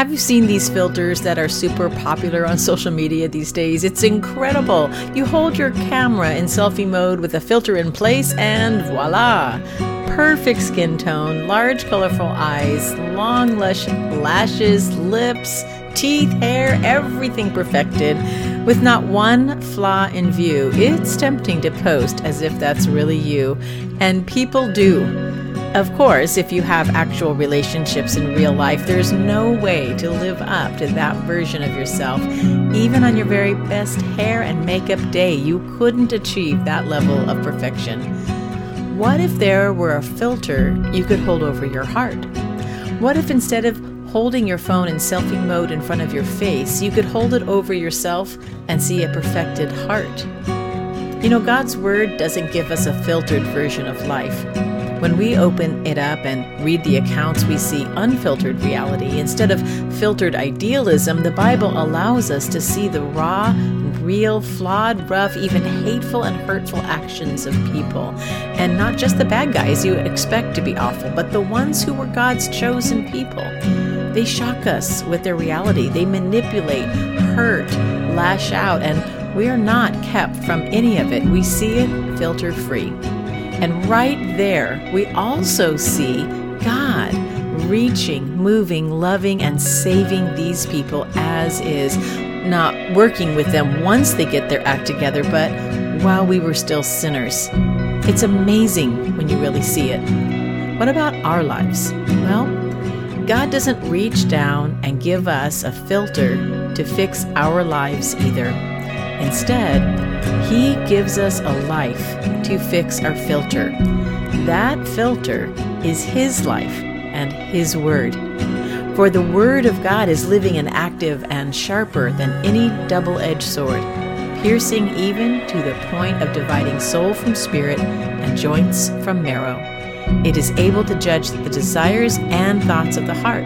have you seen these filters that are super popular on social media these days? It's incredible. You hold your camera in selfie mode with a filter in place, and voila! Perfect skin tone, large colorful eyes, long lush lashes, lips, teeth, hair, everything perfected, with not one flaw in view. It's tempting to post as if that's really you, and people do. Of course, if you have actual relationships in real life, there's no way to live up to that version of yourself. Even on your very best hair and makeup day, you couldn't achieve that level of perfection. What if there were a filter you could hold over your heart? What if instead of holding your phone in selfie mode in front of your face, you could hold it over yourself and see a perfected heart? You know, God's Word doesn't give us a filtered version of life. When we open it up and read the accounts, we see unfiltered reality. Instead of filtered idealism, the Bible allows us to see the raw, real, flawed, rough, even hateful and hurtful actions of people. And not just the bad guys you expect to be awful, but the ones who were God's chosen people. They shock us with their reality. They manipulate, hurt, lash out, and we are not kept from any of it. We see it filter free. And right there, we also see God reaching, moving, loving, and saving these people as is, not working with them once they get their act together, but while we were still sinners. It's amazing when you really see it. What about our lives? Well, God doesn't reach down and give us a filter to fix our lives either. Instead, he gives us a life to fix our filter. That filter is His life and His Word. For the Word of God is living and active and sharper than any double edged sword, piercing even to the point of dividing soul from spirit and joints from marrow. It is able to judge the desires and thoughts of the heart.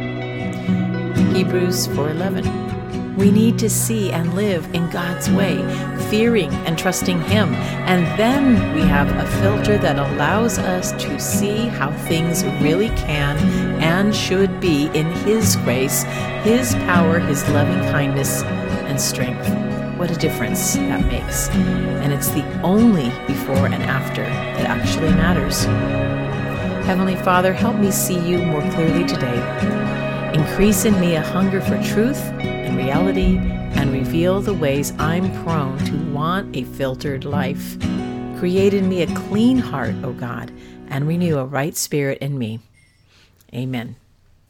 Hebrews 4:11 we need to see and live in God's way, fearing and trusting Him. And then we have a filter that allows us to see how things really can and should be in His grace, His power, His loving kindness, and strength. What a difference that makes. And it's the only before and after that actually matters. Heavenly Father, help me see you more clearly today. Increase in me a hunger for truth and reality and reveal the ways I'm prone to want a filtered life. Create in me a clean heart, O God, and renew a right spirit in me. Amen.